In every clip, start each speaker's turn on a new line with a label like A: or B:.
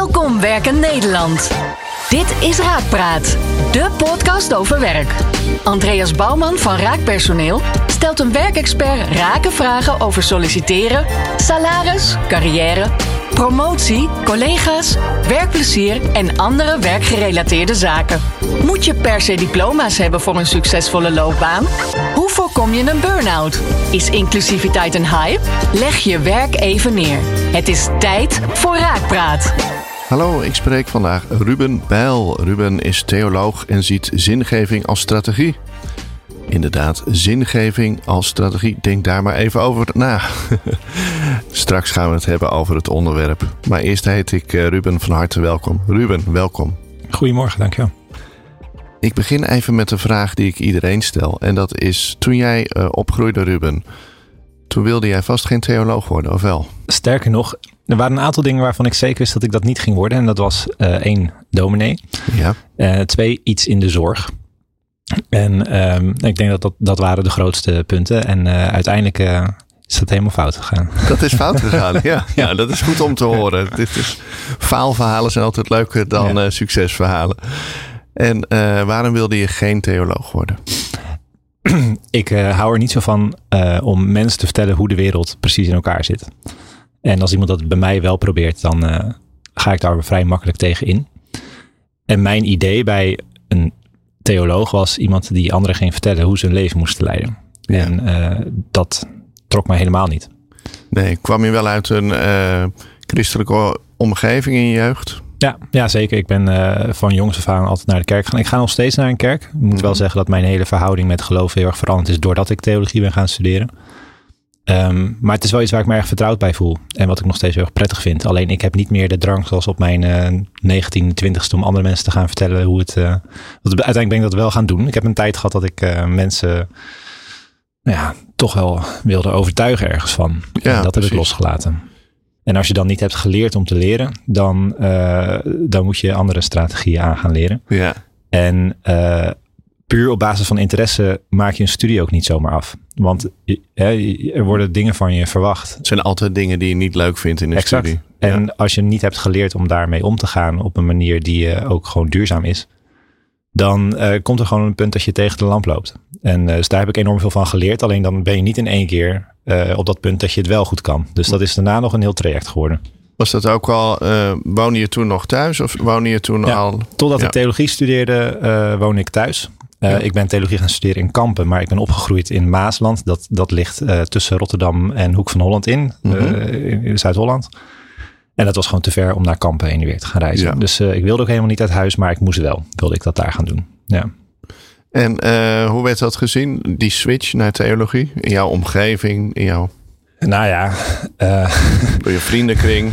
A: Welkom Werken Nederland. Dit is Raakpraat, de podcast over werk. Andreas Bouwman van Raakpersoneel stelt een werkexpert rake vragen over solliciteren, salaris, carrière, promotie, collega's, werkplezier en andere werkgerelateerde zaken. Moet je per se diploma's hebben voor een succesvolle loopbaan? Hoe voorkom je een burn-out? Is inclusiviteit een hype? Leg je werk even neer. Het is tijd voor Raakpraat.
B: Hallo, ik spreek vandaag Ruben Bijl. Ruben is theoloog en ziet zingeving als strategie. Inderdaad, zingeving als strategie. Denk daar maar even over na. Straks gaan we het hebben over het onderwerp. Maar eerst heet ik eh, Ruben van harte welkom. Ruben, welkom.
C: Goedemorgen, dankjewel.
B: Ik begin even met de vraag die ik iedereen stel. En dat is, toen jij uh, opgroeide, Ruben, toen wilde jij vast geen theoloog worden, of wel?
C: Sterker nog, er waren een aantal dingen waarvan ik zeker wist dat ik dat niet ging worden. En dat was uh, één, dominee.
B: Ja.
C: Uh, twee, iets in de zorg. En um, ik denk dat, dat dat waren de grootste punten. En uh, uiteindelijk is dat helemaal fout gegaan.
B: Dat is fout gegaan, ja. ja. Dat is goed om te horen. Dit is, faalverhalen zijn altijd leuker dan ja. succesverhalen. En waarom wilde je geen theoloog worden?
C: ik hou er niet zo van om mensen te vertellen hoe de wereld precies in elkaar zit. En als iemand dat bij mij wel probeert, dan uh, ga ik daar vrij makkelijk tegen in. En mijn idee bij een theoloog was iemand die anderen ging vertellen hoe ze hun leven moesten leiden. Ja. En dat trok mij helemaal niet.
B: Nee, kwam je wel uit een christelijke omgeving in je jeugd?
C: Ja, ja, zeker. Ik ben uh, van jongs af aan altijd naar de kerk gegaan. Ik ga nog steeds naar een kerk. Ik moet wel zeggen dat mijn hele verhouding met geloof heel erg veranderd is doordat ik theologie ben gaan studeren. Um, maar het is wel iets waar ik me erg vertrouwd bij voel. En wat ik nog steeds heel erg prettig vind. Alleen ik heb niet meer de drang zoals op mijn uh, 19e, 20ste om andere mensen te gaan vertellen hoe het... Uh, uiteindelijk ben ik dat wel gaan doen. Ik heb een tijd gehad dat ik uh, mensen nou ja, toch wel wilde overtuigen ergens van. Ja, en dat precies. heb ik losgelaten. En als je dan niet hebt geleerd om te leren, dan, uh, dan moet je andere strategieën aan gaan leren.
B: Ja.
C: En puur op basis van interesse maak je een studie ook niet zomaar af. Want er worden dingen van je verwacht.
B: Het zijn altijd dingen die je niet leuk vindt in
C: exact.
B: studie.
C: En ja. als je niet hebt geleerd om daarmee om te gaan op een manier die uh, ook gewoon duurzaam is, dan uh, komt er gewoon een punt dat je tegen de lamp loopt. En uh, dus daar heb ik enorm veel van geleerd. Alleen dan ben je niet in één keer op dat punt dat je het wel goed kan. Dus dat is daarna nog een heel traject geworden.
B: Was dat ook al, uh, woonde je toen nog thuis of woonde je toen
C: ja,
B: al?
C: Totdat ja. ik theologie studeerde, uh, woonde ik thuis. Uh, ja. Ik ben theologie gaan studeren in Kampen, maar ik ben opgegroeid in Maasland. Dat, dat ligt tussen Rotterdam en Hoek van Holland in, mm -hmm. in Zuid-Holland. En dat was gewoon te ver om naar Kampen heen en weer te gaan reizen. Dus ik wilde ook helemaal niet uit huis, maar ik moest wel. Wilde ik dat daar gaan doen. Ja.
B: En hoe werd dat gezien, die switch naar theologie? In jouw omgeving, in jouw...
C: Nou ja...
B: Door je vriendenkring?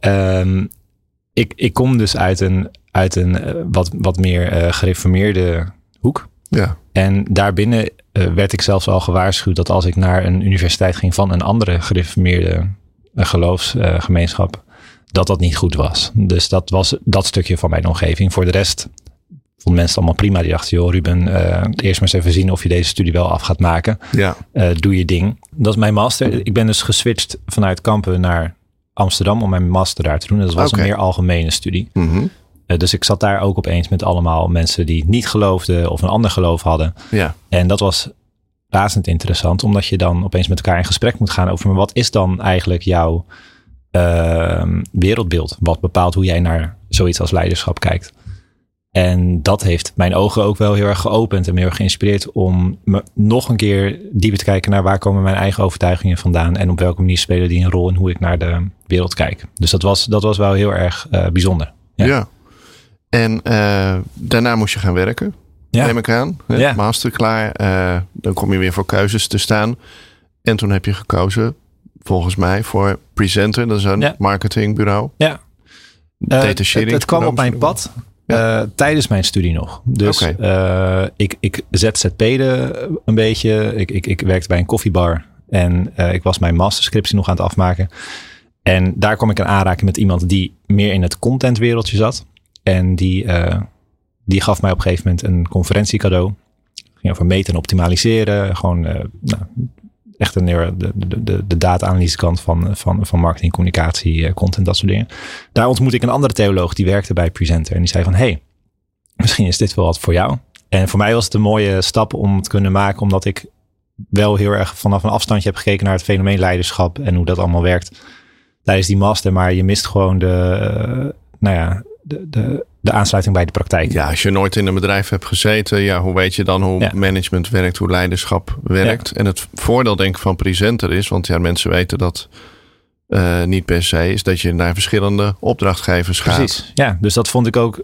C: um, ik, ik kom dus uit een, uit een uh, wat, wat meer uh, gereformeerde hoek.
B: Ja.
C: En daarbinnen werd ik zelfs al gewaarschuwd dat als ik naar een universiteit ging van een andere gereformeerde geloofsgemeenschap, dat dat niet goed was. Dus dat was dat stukje van mijn omgeving. Voor de rest vond mensen allemaal prima. Die dachten, joh Ruben, uh, eerst maar eens even zien of je deze studie wel af gaat maken.
B: Ja.
C: Uh, doe je ding. Dat is mijn master. Ik ben dus geswitcht vanuit Kampen naar Amsterdam om mijn master daar te doen. Dat was okay. een meer algemene studie.
B: Mm -hmm.
C: Uh, dus ik zat daar ook opeens met allemaal mensen die niet geloofden of een ander geloof hadden.
B: Ja.
C: En dat was razend interessant, omdat je dan opeens met elkaar in gesprek moet gaan over wat is dan eigenlijk jouw ehm, wereldbeeld? Wat bepaalt hoe jij naar zoiets als leiderschap kijkt? En dat heeft mijn ogen ook wel heel erg geopend en me heel erg geïnspireerd om me nog een keer dieper te kijken naar waar komen mijn eigen overtuigingen vandaan en op welke manier spelen die een rol in hoe ik naar de wereld kijk. Dus dat was, dat was wel heel erg uh, bijzonder.
B: Ja. ja. En uh, daarna moest je gaan werken,
C: ja.
B: neem ik aan.
C: Ja.
B: Master klaar, uh, dan kom je weer voor keuzes te staan. En toen heb je gekozen, volgens mij, voor Presenter, dat is een
C: ja.
B: marketingbureau.
C: Ja. het, het kwam op mijn pad. Ja. Uh, tijdens mijn studie nog. Dus okay. uh, ik, ik ZZP'de een beetje. Ik, ik, ik werkte bij een koffiebar. En uh, ik was mijn masterscriptie nog aan het afmaken. En daar kwam ik in aanraking met iemand die meer in het contentwereldje zat. En die, die gaf mij op een gegeven moment een conferentie cadeau. Ging over meten en optimaliseren. Gewoon nou, echt de, de, de, data-analyse kant van, van, van marketing, communicatie, content, dat soort dingen. Daar ontmoet ik een andere theoloog die werkte bij Presenter. En die zei van, hey, misschien is dit wel wat voor jou. En voor mij was het een mooie stap om te kunnen maken, omdat ik wel heel erg vanaf een afstandje heb gekeken naar het fenomeen leiderschap en hoe dat allemaal werkt tijdens die master. Maar je mist gewoon de, nou ja, de, de, de aansluiting bij de praktijk.
B: Ja, als je nooit in een bedrijf hebt gezeten, ja, hoe weet je dan hoe management werkt, hoe leiderschap werkt? En het voordeel denk ik van presenter is, want ja, mensen weten dat uh, niet per se, is dat je naar verschillende opdrachtgevers gaat. Precies,
C: ja. Dus dat vond ik ook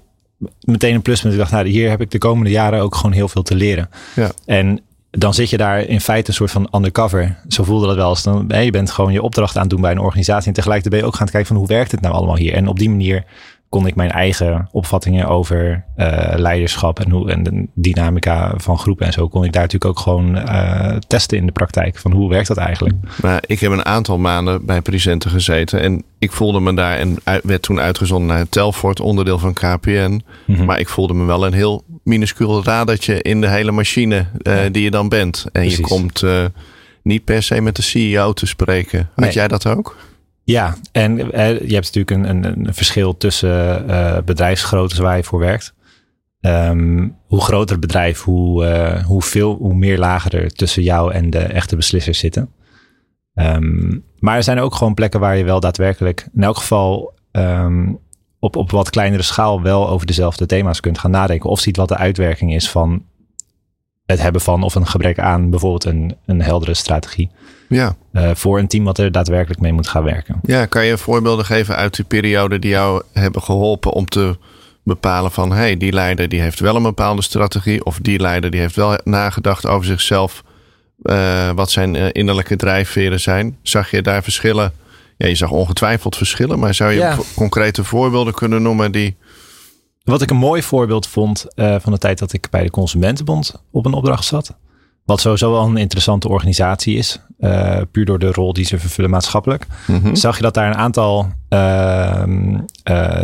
C: meteen een pluspunt. Ik dacht, nou, hier heb ik de komende jaren ook gewoon heel veel te leren. Ja. En dan zit je daar in feite een soort van undercover. Zo voelde dat wel eens. Dan, je bent gewoon je opdracht aan het doen bij een organisatie. En tegelijkertijd ben je ook gaan kijken van hoe werkt het nou allemaal hier. En op die manier kon ik mijn eigen opvattingen over uh, leiderschap en, hoe, en de dynamica van groepen en zo, kon ik daar natuurlijk ook gewoon uh, testen in de praktijk. Van hoe werkt dat eigenlijk?
B: Maar ik heb een aantal maanden bij Presenter gezeten en ik voelde me daar en werd toen uitgezonden naar Telfort, onderdeel van KPN. Mhm. Maar ik voelde me wel een heel minuscuul radertje in de hele machine uh, die je dan bent. En je komt niet per se met de CEO te spreken. Had jij dat ook?
C: Ja, en eh, je hebt natuurlijk een, een, verschil tussen uh, waar je voor werkt. Um, hoe groter het bedrijf, hoe, uh, hoe, veel, hoe meer lager er tussen jou en de echte beslissers zitten. Um, maar er zijn ook gewoon plekken waar je wel daadwerkelijk, in elk geval um, op, op wat kleinere schaal, wel over dezelfde thema's kunt gaan nadenken. Of ziet wat de uitwerking is van het hebben van of een gebrek aan bijvoorbeeld een, een heldere strategie. Ja. Uh, voor een team wat er daadwerkelijk mee moet gaan werken.
B: Ja, kan je voorbeelden geven uit die periode die jou hebben geholpen om te bepalen van hey, die leider die heeft wel een bepaalde strategie of die leider die heeft wel nagedacht over zichzelf, uh, wat zijn uh, innerlijke drijfveren zijn. Zag je daar verschillen? Ja, je zag ongetwijfeld verschillen, maar zou je concrete voorbeelden kunnen noemen die
C: wat ik een mooi voorbeeld vond uh, van de tijd dat ik bij de Consumentenbond op een opdracht zat. Wat sowieso wel een interessante organisatie is. Uh, puur door de rol die ze vervullen maatschappelijk. Mm Zag je dat daar een aantal uh,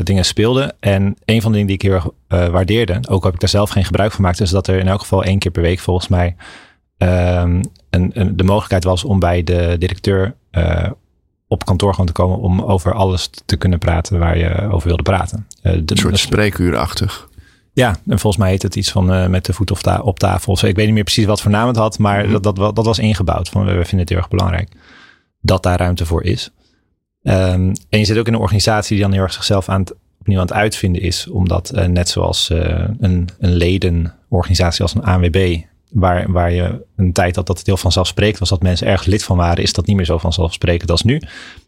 C: dingen speelden. En een van de dingen die ik heel erg waardeerde. Ook heb ik daar zelf geen gebruik van gemaakt. Is dat er in elk geval één keer per week volgens mij. Ehm, een, een, de mogelijkheid was om bij de directeur op kantoor gewoon te komen om over alles te kunnen praten waar je over wilde praten.
B: Uh, de, een soort spreekuurachtig.
C: Ja, en volgens mij heet het iets van uh, met de voet op, ta op tafel. ik weet niet meer precies wat voor naam het had, maar mhm. dat, dat, dat was ingebouwd. Van, we vinden het heel erg belangrijk dat daar ruimte voor is. Um, en je zit ook in een organisatie die dan heel erg zichzelf aan het, opnieuw aan het uitvinden is. Omdat uh, net zoals uh, een, een ledenorganisatie als een ANWB waar, waar je een tijd had dat het heel vanzelfsprekend was dat mensen erg lid van waren, is dat niet meer zo vanzelfsprekend als nu.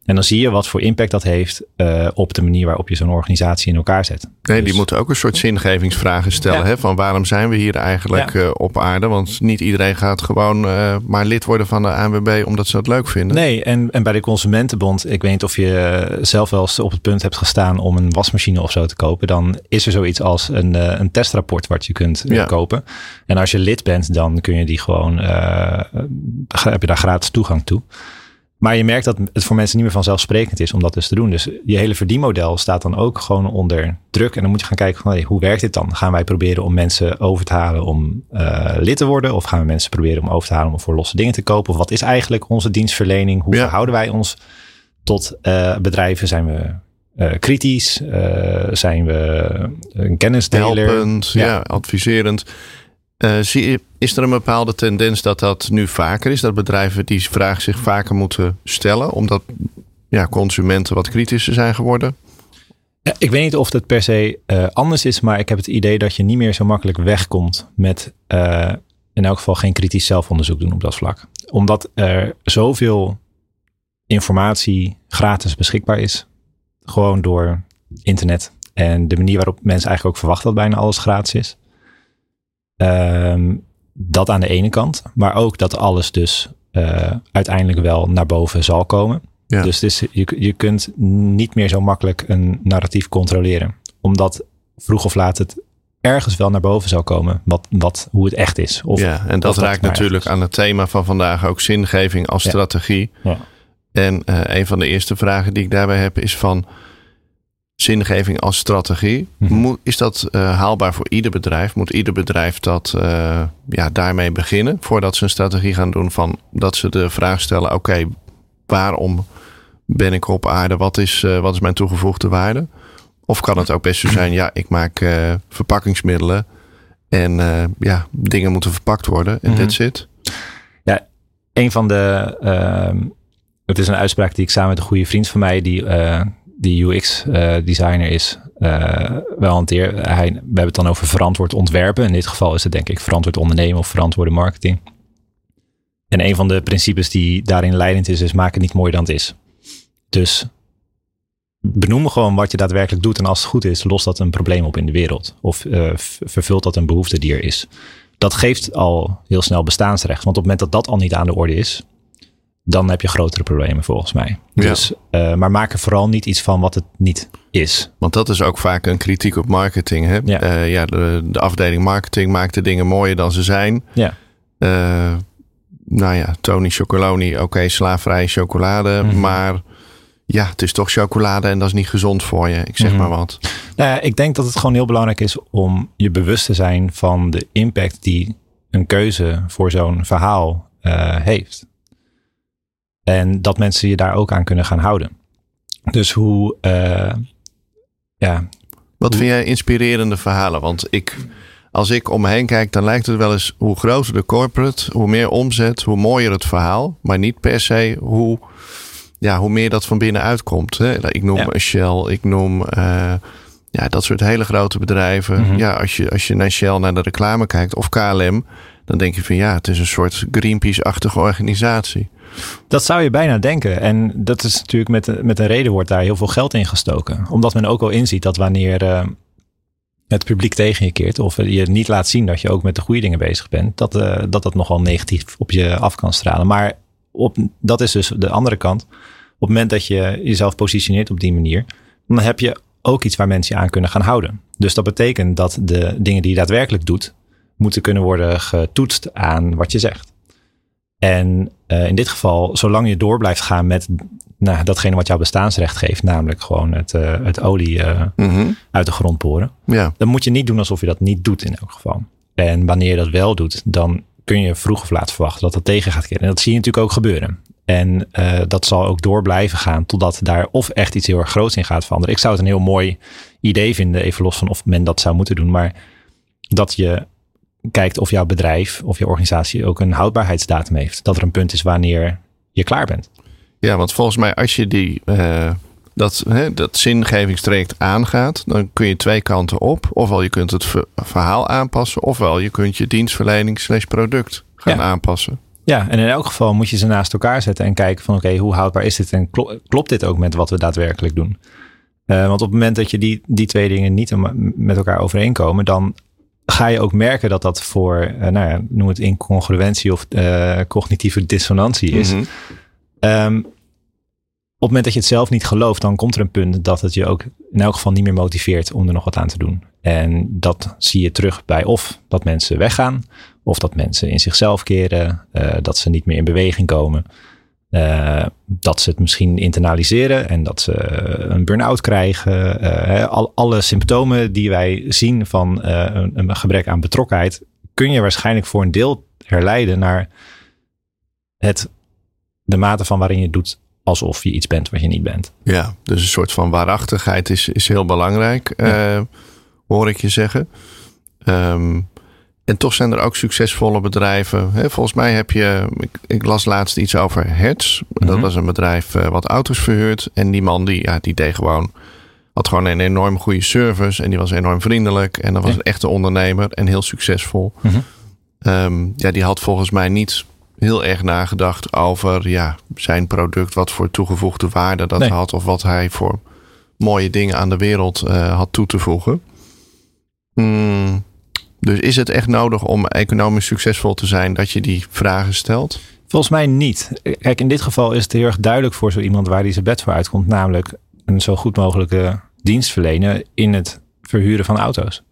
C: En dan zie je wat voor impact dat heeft uh, op de manier waarop je zo'n organisatie in elkaar zet.
B: Nee, die dus- moeten ook een soort zingevingsvragen stellen. Hè? Van waarom zijn we hier eigenlijk ja. uh, op aarde? Want niet iedereen gaat gewoon uh, maar lid worden van de ANWB omdat ze dat leuk vinden.
C: Nee, en, en bij de Consumentenbond, ik weet niet of je zelf wel eens op het punt hebt gestaan om een wasmachine of zo te kopen. Dan is er zoiets als een, een testrapport wat je kunt ja. kopen. En als je lid bent, dan kun je die gewoon, heb je daar gratis toegang toe. Maar je merkt dat het voor mensen niet meer vanzelfsprekend is om dat dus te doen. Dus je hele verdienmodel staat dan ook gewoon onder druk. En dan moet je gaan kijken van hey, hoe werkt dit dan? Gaan wij proberen om mensen over te halen om uh, lid te worden? Of gaan we mensen proberen om over te halen om voor losse dingen te kopen? Of wat is eigenlijk onze dienstverlening? Hoe verhouden wij ons tot uh, bedrijven? Zijn we uh, kritisch? zijn we een kennisdeler?
B: Helpend, ja. ja, adviserend. Uh, zie, is er een bepaalde tendens dat dat nu vaker is? Dat bedrijven die vraag zich vaker moeten stellen, omdat ja, consumenten wat kritischer zijn geworden?
C: Ik weet niet of het per se uh, anders is, maar ik heb het idee dat je niet meer zo makkelijk wegkomt met uh, in elk geval geen kritisch zelfonderzoek doen op dat vlak. Omdat er zoveel informatie gratis beschikbaar is, gewoon door internet en de manier waarop mensen eigenlijk ook verwachten dat bijna alles gratis is. Um, dat aan de ene kant, maar ook dat alles dus uh, uiteindelijk wel naar boven zal komen. Ja. Dus is, je, je kunt niet meer zo makkelijk een narratief controleren, omdat vroeg of laat het ergens wel naar boven zal komen, wat, wat, hoe het echt is.
B: Of, ja, en dat raakt natuurlijk aan het thema van vandaag ook zingeving als ja. strategie. Ja. En uh, een van de eerste vragen die ik daarbij heb is van, zingeving als strategie.
C: Mhm.
B: Moet, is dat eh, haalbaar voor ieder bedrijf? Moet ieder bedrijf dat eh, ja, daarmee beginnen voordat ze een strategie gaan doen van dat ze de vraag stellen: oké, waarom ben ik op aarde? Wat is, eh, wat is mijn toegevoegde waarde? Of kan het ook best zo zijn, ja, ik maak verpakkingsmiddelen en ja, dingen moeten verpakt worden en
C: Mhm.
B: that's it.
C: een van de. ehm, het is een uitspraak die ik samen met een goede vriend van mij, die, die UX-designer is, eh, wel hanteer. Hij, we hebben het dan over verantwoord ontwerpen. In dit geval is het denk ik verantwoord ondernemen of verantwoorde marketing. En een van de principes die daarin leidend is, is maak het niet mooier dan het is. Dus benoem gewoon wat je daadwerkelijk doet. En als het goed is, lost dat een probleem op in de wereld. Of eh, vervult dat een behoefte die er is dat geeft al heel snel bestaansrecht. Want op het moment dat dat al niet aan de orde is, dan heb je grotere problemen volgens mij.
B: Ja.
C: Dus, eh, maar maak er vooral niet iets van wat het niet is.
B: Want dat is ook vaak een kritiek op marketing. Hè?
C: Ja.
B: Ja. ja, de, de afdeling marketing maakt de dingen mooier dan ze zijn.
C: Ja.
B: Eh, nou ja, Tony Chocoloni, oké, slaafvrije chocolade.
C: Mhm.
B: Maar ja, het is toch chocolade en dat is niet gezond voor je. Ik zeg
C: Mhm.
B: maar wat.
C: Nou ja, ik denk dat het gewoon heel belangrijk is om je bewust te zijn van de impact die een keuze voor zo'n verhaal eh, heeft. En dat mensen je daar ook aan kunnen gaan houden. Dus hoe, eh, ja,
B: Wat vind jij inspirerende verhalen? Want ik, als ik om me heen kijk, dan lijkt het wel eens hoe groter de corporate, hoe meer omzet, hoe mooier het verhaal. Maar niet per se hoe, ja, hoe meer dat van binnenuit komt. Hè? Ik noem
C: Ja.
B: Shell, ik noem eh, ja, dat soort hele grote bedrijven.
C: Mhm.
B: Ja, als je, als je naar Shell, naar de reclame kijkt of KLM, dan denk je van ja, het is een soort Greenpeace-achtige organisatie.
C: Dat zou je bijna denken. En dat is natuurlijk met, met een reden wordt daar heel veel geld in gestoken. Omdat men ook wel inziet dat wanneer eh, het publiek tegen je keert. of je niet laat zien dat je ook met de goede dingen bezig bent. dat eh, dat, dat nogal negatief op je af kan stralen. Maar op, dat is dus de andere kant. Op het moment dat je jezelf positioneert op die manier. dan heb je ook iets waar mensen je aan kunnen gaan houden. Dus dat betekent dat de dingen die je daadwerkelijk doet. Moeten kunnen worden getoetst aan wat je zegt. En eh, in dit geval, zolang je door blijft gaan met nou, datgene wat jouw bestaansrecht geeft, namelijk gewoon het, eh, het olie eh,
B: Mhm.
C: uit de grond boren,
B: Ja,
C: dan moet je niet doen alsof je dat niet doet in elk geval. En wanneer je dat wel doet, dan kun je vroeg of laat verwachten dat dat tegen gaat keren. En dat zie je natuurlijk ook gebeuren. En dat zal ook door blijven gaan totdat daar of echt iets heel erg groots in gaat veranderen. Ik zou het een heel mooi idee vinden, even los van of men dat zou moeten doen, maar dat je kijkt of jouw bedrijf of je organisatie ook een houdbaarheidsdatum heeft. Dat er een punt is wanneer je klaar bent.
B: Ja, want volgens mij als je die, eh, dat, hè, dat zingevingstraject aangaat, dan kun je twee kanten op. Ofwel je kunt het ver- verhaal aanpassen, ofwel je kunt je dienstverlening slash product gaan
C: Ja.
B: aanpassen.
C: Ja, en in elk geval moet je ze naast elkaar zetten en kijken van oké, hoe houdbaar is dit en klo- klopt dit ook met wat we daadwerkelijk doen? Eh, want op het moment dat je die, die twee dingen niet met elkaar overeenkomen, dan ga je ook merken dat dat voor, eh, nou ja, noem het incongruentie of eh, cognitieve dissonantie is.
B: Mhm.
C: Ehm, op het moment dat je het zelf niet gelooft, dan komt er een punt dat het je ook in elk geval niet meer motiveert om er nog wat aan te doen. En dat zie je terug bij of dat mensen weggaan, of dat mensen in zichzelf keren, eh, dat ze niet meer in beweging komen, eh, dat ze het misschien internaliseren en dat ze eh, een burn-out krijgen. Eh, al, alle symptomen die wij zien van een, een gebrek aan betrokkenheid, kun je waarschijnlijk voor een deel herleiden naar het, de mate van waarin je het doet alsof je iets bent wat je niet bent.
B: Ja, dus een soort van waarachtigheid is, is heel belangrijk, hoor ik je zeggen. Ehm, en toch zijn er ook succesvolle bedrijven. Volgens mij heb je, ik, ik las laatst iets over Hertz. Dat
C: Mhm.
B: was een bedrijf eh, wat auto's verhuurt. En die man die, ja, die deed gewoon, had gewoon een enorm goede service. En die was enorm vriendelijk. En dat was
C: Ja.
B: een echte ondernemer en heel succesvol.
C: Mhm.
B: Ehm, ja, die had volgens mij niet heel erg nagedacht over ja, zijn product, wat voor toegevoegde waarde dat
C: Nee.
B: had, of wat hij voor mooie dingen aan de wereld eh, had toe te voegen. Hmm, dus is het echt nodig om economisch succesvol te zijn dat je die vragen stelt?
C: Volgens mij niet. Kijk, in dit geval is het heel erg duidelijk voor zo iemand waar die zijn bed voor uitkomt. Namelijk een zo goed mogelijke dienst verlenen in het verhuren van auto's.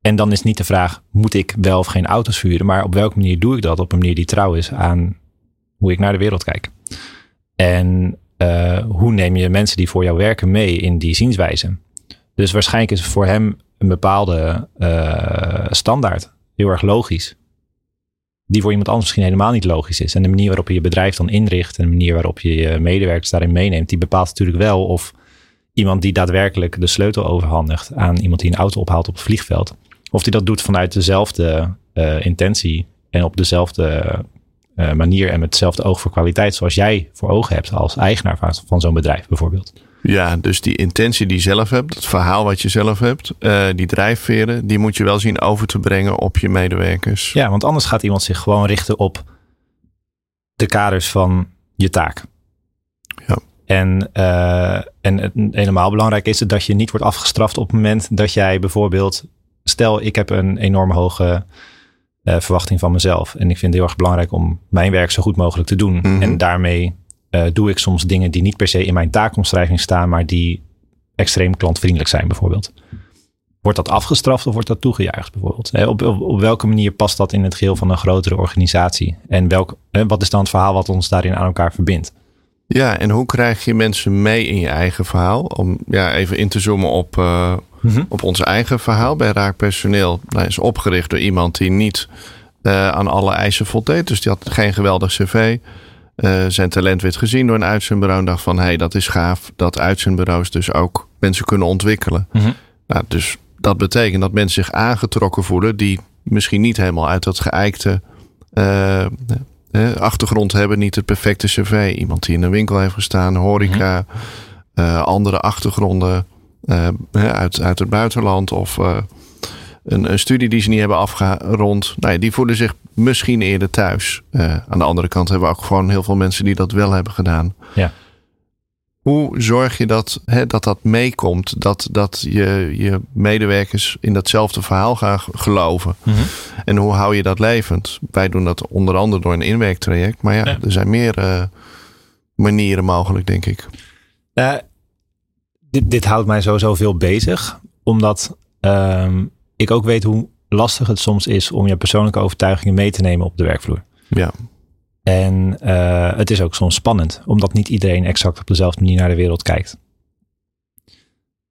C: En dan is niet de vraag, moet ik wel of geen auto's verhuren? Maar op welke manier doe ik dat? Op een manier die trouw is aan hoe ik naar de wereld kijk. En uh, hoe neem je mensen die voor jou werken mee in die zienswijze? Dus waarschijnlijk is voor hem een bepaalde uh, standaard heel erg logisch. Die voor iemand anders misschien helemaal niet logisch is. En de manier waarop je je bedrijf dan inricht en de manier waarop je je medewerkers daarin meeneemt, die bepaalt natuurlijk wel of iemand die daadwerkelijk de sleutel overhandigt aan iemand die een auto ophaalt op het vliegveld, of die dat doet vanuit dezelfde uh, intentie en op dezelfde uh, manier en met hetzelfde oog voor kwaliteit zoals jij voor ogen hebt als eigenaar van zo'n bedrijf bijvoorbeeld.
B: Ja, dus die intentie die je zelf hebt, het verhaal wat je zelf hebt, uh, die drijfveren, die moet je wel zien over te brengen op je medewerkers.
C: Ja, want anders gaat iemand zich gewoon richten op de kaders van je taak.
B: Ja.
C: En, uh, en het helemaal belangrijk is het dat je niet wordt afgestraft op het moment dat jij bijvoorbeeld, stel ik heb een enorm hoge uh, verwachting van mezelf. En ik vind het heel erg belangrijk om mijn werk zo goed mogelijk te doen. Mm -hmm. En daarmee uh, doe ik soms dingen die niet per se in mijn taakomschrijving staan, maar die extreem klantvriendelijk zijn bijvoorbeeld. Wordt dat afgestraft of wordt dat toegejuicht bijvoorbeeld? Hè, op, op, op, welke manier past dat in het geheel van een grotere organisatie? En welk, hè, wat is dan het verhaal wat ons daarin aan elkaar verbindt?
B: Ja, en hoe krijg je mensen mee in je eigen verhaal? Om ja, even in te zoomen op, uh, mm -hmm. op ons eigen verhaal bij Raak Personeel. Dat is opgericht door iemand die niet uh, aan alle eisen voldeed. Dus die had geen geweldig cv. Uh, zijn talent werd gezien door een uitzendbureau en dacht van... hé, hey, dat is gaaf dat uitzendbureaus dus ook mensen kunnen ontwikkelen.
C: Mhm.
B: Mm -hmm. nou, dus dat betekent dat mensen zich aangetrokken voelen... die misschien niet helemaal uit dat geëikte uh, uh, achtergrond hebben. Niet het perfecte cv. Iemand die in een winkel heeft gestaan, horeca... Mm -hmm. andere achtergronden uit, uit het buitenland... of een, een, studie die ze niet hebben afgerond. Nou ja, die voelen zich misschien eerder thuis. Uh, aan de andere kant hebben we ook gewoon heel veel mensen die dat wel hebben gedaan.
C: Ja.
B: Hoe zorg je dat hè, dat, dat meekomt? Dat, dat je, je medewerkers in datzelfde verhaal gaan geloven?
C: Mm -hmm.
B: En hoe hou je dat levend? Wij doen dat onder andere door een inwerktraject. Maar ja, ja. er zijn meer uh, manieren mogelijk, denk ik.
C: Uh, dit, dit houdt mij sowieso veel bezig. Omdat um, ik ook weet hoe lastig het soms is om je persoonlijke overtuigingen mee te nemen op de werkvloer.
B: Ja.
C: En uh, het is ook soms spannend, omdat niet iedereen exact op dezelfde manier naar de wereld kijkt.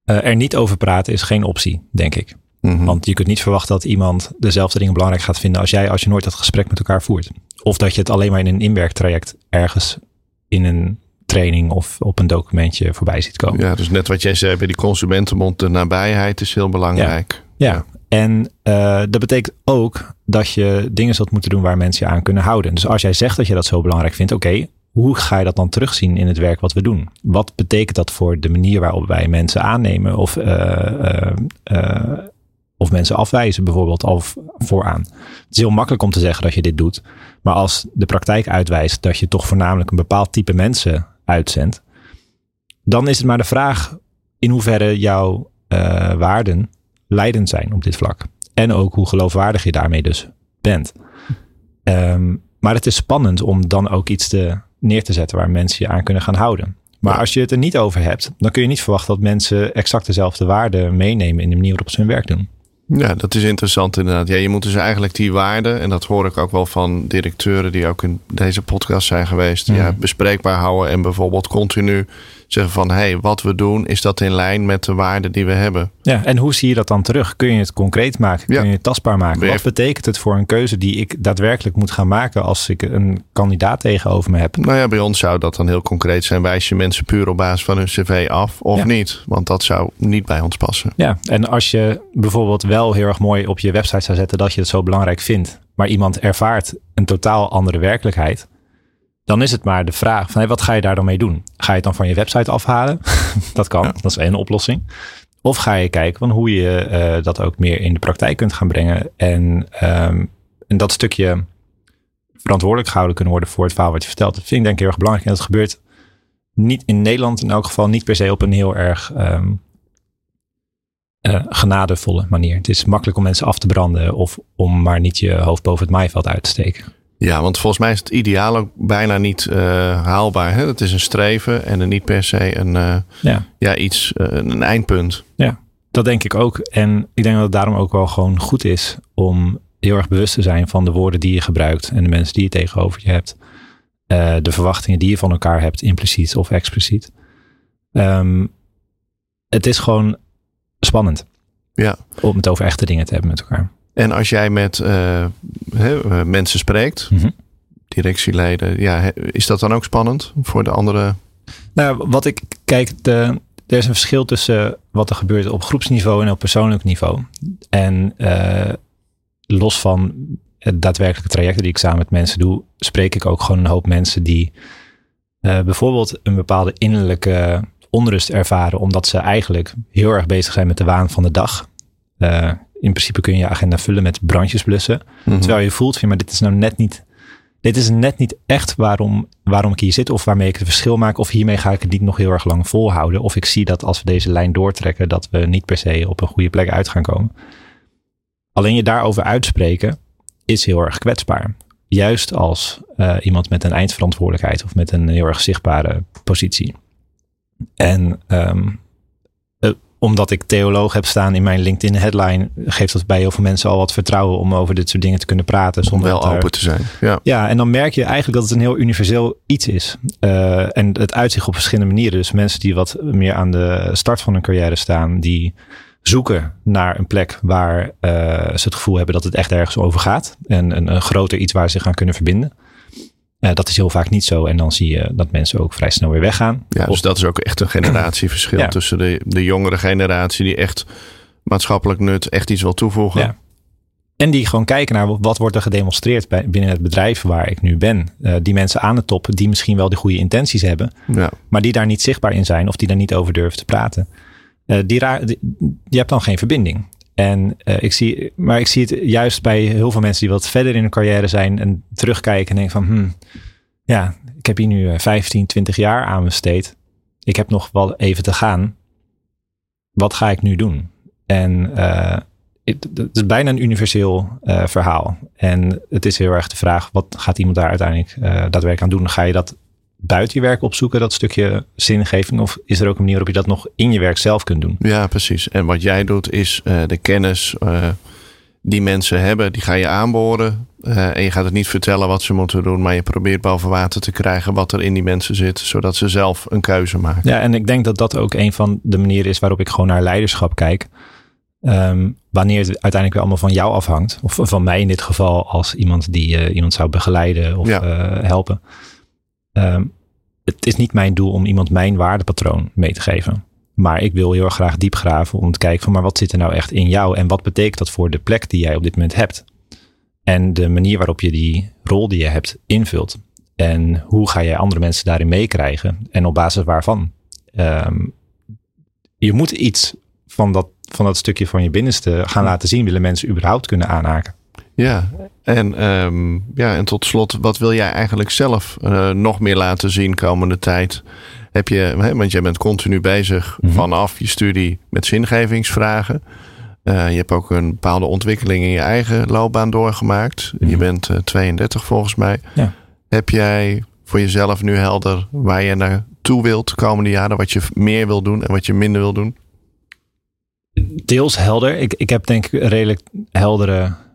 C: Uh, er niet over praten is geen optie, denk ik.
B: Mhm.
C: Mm -hmm. Want je kunt niet verwachten dat iemand dezelfde dingen belangrijk gaat vinden als jij, als je nooit dat gesprek met elkaar voert. Of dat je het alleen maar in een inwerktraject ergens in een training of op een documentje voorbij ziet komen.
B: Ja, dus net wat jij zei bij die consumentenmond, de nabijheid is heel belangrijk.
C: Ja, ja. En uh, dat betekent ook dat je dingen zult moeten doen waar mensen je aan kunnen houden. Dus als jij zegt dat je dat zo belangrijk vindt, oké, hoe ga je dat dan terugzien in het werk wat we doen? Wat betekent dat voor de manier waarop wij mensen aannemen of, uh, uh, of mensen afwijzen bijvoorbeeld al vooraan? Het is heel makkelijk om te zeggen dat je dit doet, maar als de praktijk uitwijst dat je toch voornamelijk een bepaald type mensen uitzendt, dan is het maar de vraag in hoeverre jouw waarden leidend zijn op dit vlak. En ook hoe geloofwaardig je daarmee dus bent. Um, maar het is spannend om dan ook iets te, neer te zetten waar mensen je aan kunnen gaan houden. Maar ja. als je het er niet over hebt, dan kun je niet verwachten dat mensen exact dezelfde waarden meenemen in de manier waarop ze hun werk doen.
B: Ja, dat is interessant inderdaad. Ja, je moet dus eigenlijk die waarden, en dat hoor ik ook wel van directeuren die ook in deze podcast zijn geweest, mm. ja, bespreekbaar houden en bijvoorbeeld continu zeggen van hé, hey, wat we doen, is dat in lijn met de waarden die we hebben.
C: Ja, en hoe zie je dat dan terug? Kun je het concreet maken? Kun
B: Ja.
C: je het tastbaar maken? Wat betekent het voor een keuze die ik daadwerkelijk moet gaan maken als ik een kandidaat tegenover me heb?
B: Nou ja, bij ons zou dat dan heel concreet zijn. Wijs je mensen puur op basis van hun cv af of
C: Ja.
B: niet? Want dat zou niet bij ons passen.
C: Ja, en als je bijvoorbeeld wel heel erg mooi op je website zou zetten dat je het zo belangrijk vindt, maar iemand ervaart een totaal andere werkelijkheid, dan is het maar de vraag van hey, wat ga je daar dan mee doen? Ga je het dan van je website afhalen? dat kan,
B: Ja.
C: dat is één oplossing. Of ga je kijken van hoe je eh, dat ook meer in de praktijk kunt gaan brengen en, ehm, en dat stukje verantwoordelijk gehouden kunnen worden voor het verhaal wat je vertelt. Dat vind ik denk ik heel erg belangrijk en dat gebeurt niet in Nederland in elk geval niet per se op een heel erg ehm, eh, genadevolle manier. Het is makkelijk om mensen af te branden of om maar niet je hoofd boven het maaiveld uit te steken.
B: Ja, want volgens mij is het ideaal ook bijna niet eh, haalbaar. Hè? Het is een streven en een niet per se een, eh,
C: Ja.
B: ja, iets, eh, een eindpunt.
C: Dat denk ik ook. En ik denk dat het daarom ook wel gewoon goed is om heel erg bewust te zijn van de woorden die je gebruikt en de mensen die je tegenover je hebt. de verwachtingen die je van elkaar hebt, impliciet of expliciet. Um, het is gewoon spannend.
B: Ja.
C: Om het over echte dingen te hebben met elkaar.
B: En als jij met uh, he, mensen spreekt, mm -hmm. directieleden, ja, is dat dan ook spannend voor de andere?
C: Nou, wat ik kijk, de, er is een verschil tussen wat er gebeurt op groepsniveau en op persoonlijk niveau. En uh, los van het daadwerkelijke trajecten die ik samen met mensen doe, spreek ik ook gewoon een hoop mensen die uh, bijvoorbeeld een bepaalde innerlijke onrust ervaren, omdat ze eigenlijk heel erg bezig zijn met de waan van de dag. Uh, in principe kun je je agenda vullen met brandjes blussen. Mm -hmm. Terwijl je voelt, maar dit is nou net niet, dit is net niet echt waarom, waarom ik hier zit of waarmee ik het verschil maak. Of hiermee ga ik het niet nog heel erg lang volhouden. Of ik zie dat als we deze lijn doortrekken, dat we niet per se op een goede plek uit gaan komen. Alleen je daarover uitspreken is heel erg kwetsbaar. Juist als uh, iemand met een eindverantwoordelijkheid of met een heel erg zichtbare positie. En um, uh, omdat ik theoloog heb staan in mijn LinkedIn headline, geeft dat bij heel veel mensen al wat vertrouwen om over dit soort dingen te kunnen praten.
B: Zonder wel open te zijn. Ja.
C: ja, en dan merk je eigenlijk dat het een heel universeel iets is. Uh, en het uitzicht op verschillende manieren. Dus mensen die wat meer aan de start van hun carrière staan, die zoeken naar een plek waar uh, ze het gevoel hebben dat het echt ergens over gaat. En een, een groter iets waar ze zich aan kunnen verbinden. Uh, dat is heel vaak niet zo. En dan zie je dat mensen ook vrij snel weer weggaan.
B: Ja, dus dat is ook echt een generatieverschil ja. tussen de, de jongere generatie die echt maatschappelijk nut echt iets wil toevoegen. Ja.
C: En die gewoon kijken naar wat wordt er gedemonstreerd bij, binnen het bedrijf waar ik nu ben. Uh, die mensen aan de top die misschien wel de goede intenties hebben,
B: ja.
C: maar die daar niet zichtbaar in zijn of die daar niet over durven te praten. Uh, die, raar, die, je hebt dan geen verbinding. En uh, ik zie, maar ik zie het juist bij heel veel mensen die wat verder in hun carrière zijn en terugkijken en denken van, hmm, ja, ik heb hier nu 15, 20 jaar aan besteed. Ik heb nog wel even te gaan. Wat ga ik nu doen? En uh, het, is bijna een universeel verhaal. En het is heel erg de vraag, wat gaat iemand daar uiteindelijk daadwerkelijk aan doen? Ga je dat buiten je werk opzoeken, dat stukje zingeving? Of is er ook een manier waarop je dat nog in je werk zelf kunt doen?
B: Ja, precies. En wat jij doet is uh, de kennis uh, die mensen hebben, die ga je aanboren. Uh, en je gaat het niet vertellen wat ze moeten doen, maar je probeert boven water te krijgen wat er in die mensen zit, zodat ze zelf een keuze maken.
C: Ja, en ik denk dat dat ook een van de manieren is waarop ik gewoon naar leiderschap kijk. Um, wanneer het uiteindelijk weer allemaal van jou afhangt, of van mij in dit geval, als iemand die iemand zou begeleiden of ja. helpen. Um, het is niet mijn doel om iemand mijn waardepatroon mee te geven. Maar ik wil heel graag diep graven om te kijken van maar wat zit er nou echt in jou en wat betekent dat voor de plek die jij op dit moment hebt. En de manier waarop je die rol die je hebt invult. En hoe ga jij andere mensen daarin meekrijgen en op basis waarvan. Um, je moet iets van dat, van dat stukje van je binnenste gaan laten zien, willen mensen überhaupt kunnen aanhaken.
B: Ja, en, um, ja, en tot slot, wat wil jij eigenlijk zelf uh, nog meer laten zien komende tijd? Heb je, hè, want jij bent continu bezig mm -hmm. vanaf je studie met zingevingsvragen. Uh, je hebt ook een bepaalde ontwikkeling in je eigen loopbaan doorgemaakt. Mm -hmm. Je bent uh, 32 volgens mij.
C: Ja.
B: Heb jij voor jezelf nu helder waar je naartoe wilt de komende jaren? Wat je meer wil doen en wat je minder wil doen?
C: Deels helder. Ik, ik heb denk ik redelijk heldere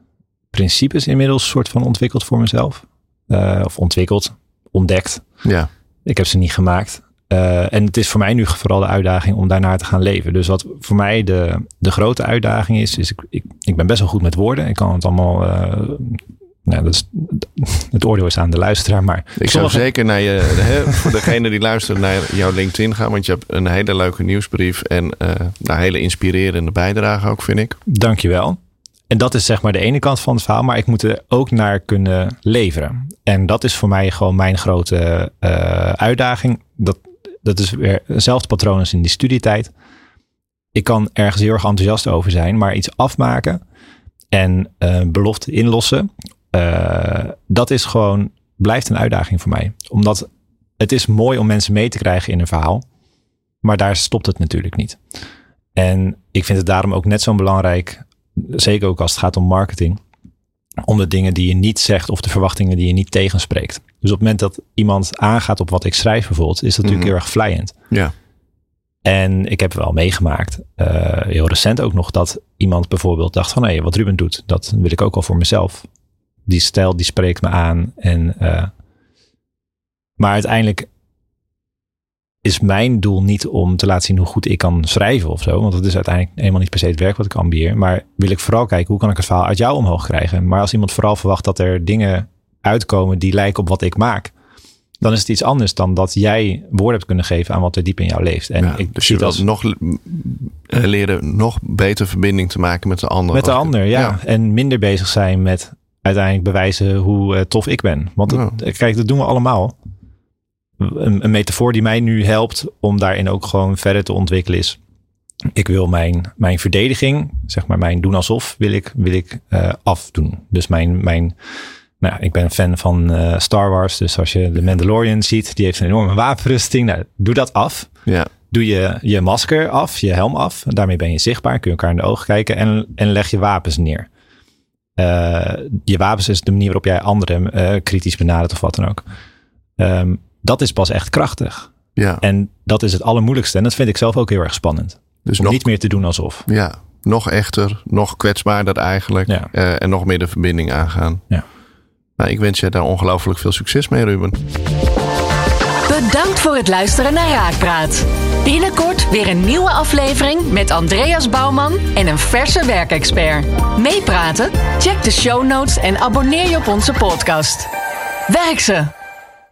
C: principes inmiddels soort van ontwikkeld voor mezelf. Uh, of ontwikkeld, ontdekt.
B: Ja.
C: Ik heb ze niet gemaakt. Uh, en het is voor mij nu vooral de uitdaging om daarnaar te gaan leven. Dus wat voor mij de, de grote uitdaging is, is ik, ik, ik ben best wel goed met woorden. Ik kan het allemaal. Uh, nou, dat is, het oordeel is aan de luisteraar, maar...
B: Ik zou zeker naar je, hè, voor degene die luistert naar jouw LinkedIn gaan, want je hebt een hele leuke nieuwsbrief en uh, een hele inspirerende bijdrage ook, vind ik.
C: Dankjewel. En dat is zeg maar de ene kant van het verhaal, maar ik moet er ook naar kunnen leveren. En dat is voor mij gewoon mijn grote uh, uitdaging. Dat, dat is weer hetzelfde patroon als in die studietijd. Ik kan ergens heel erg enthousiast over zijn, maar iets afmaken en uh, belofte inlossen, uh, dat is gewoon, blijft een uitdaging voor mij. Omdat het is mooi om mensen mee te krijgen in een verhaal, maar daar stopt het natuurlijk niet. En ik vind het daarom ook net zo'n belangrijk zeker ook als het gaat om marketing, om de dingen die je niet zegt of de verwachtingen die je niet tegenspreekt. Dus op het moment dat iemand aangaat op wat ik schrijf bijvoorbeeld, is dat natuurlijk mm. heel erg vlijend.
B: Ja.
C: En ik heb wel meegemaakt, uh, heel recent ook nog, dat iemand bijvoorbeeld dacht van hé, hey, wat Ruben doet, dat wil ik ook al voor mezelf. Die stijl die spreekt me aan en uh, Maar uiteindelijk is mijn doel niet om te laten zien hoe goed ik kan schrijven of zo. Want dat is uiteindelijk helemaal niet per se het werk wat ik ambieer. Maar wil ik vooral kijken hoe kan ik het verhaal uit jou omhoog krijgen. Maar als iemand vooral verwacht dat er dingen uitkomen die lijken op wat ik maak. Dan is het iets anders dan dat jij woorden hebt kunnen geven aan wat er diep in jou leeft. En
B: Ja,
C: ik
B: dus
C: zie
B: je wilt
C: als
B: nog eh, leren nog beter verbinding te maken met de ander.
C: met de ander, ja. En minder bezig zijn met uiteindelijk bewijzen hoe eh, tof ik ben. Want dat-
B: Ja.
C: kijk, dat doen we allemaal. Een, een metafoor die mij nu helpt om daarin ook gewoon verder te ontwikkelen is. Ik wil mijn, mijn verdediging, zeg maar mijn doen alsof, wil ik, wil ik eh, afdoen. Dus mijn, mijn nou, ja, ik ben een fan van eh, Star Wars. Dus als je de Mandalorian ziet, die heeft een enorme wapenrusting. Nou, doe dat af.
B: Ja,
C: Doe je je masker af, je helm af. Daarmee ben je zichtbaar, kun je elkaar in de ogen kijken en, en leg je wapens neer. Eh, je wapens is de manier waarop jij anderen kritisch benadert of wat dan ook. Ehm, dat is pas echt krachtig.
B: ja.
C: En dat is het allermoeilijkste. En dat vind ik zelf ook heel erg spannend.
B: dus
C: Om
B: nog,
C: niet meer te doen alsof.
B: ja, nog echter, nog kwetsbaarder eigenlijk.
C: Ja.
B: Eh, en nog meer de verbinding aangaan.
C: Ja.
B: Nou, ik wens je daar ongelooflijk veel succes mee, Ruben.
A: Bedankt voor het luisteren naar Raakpraat. Binnenkort weer een nieuwe aflevering met Andreas Bouwman en een verse werkexpert. Meepraten? Check de show notes en abonneer je op onze podcast. Werk ze!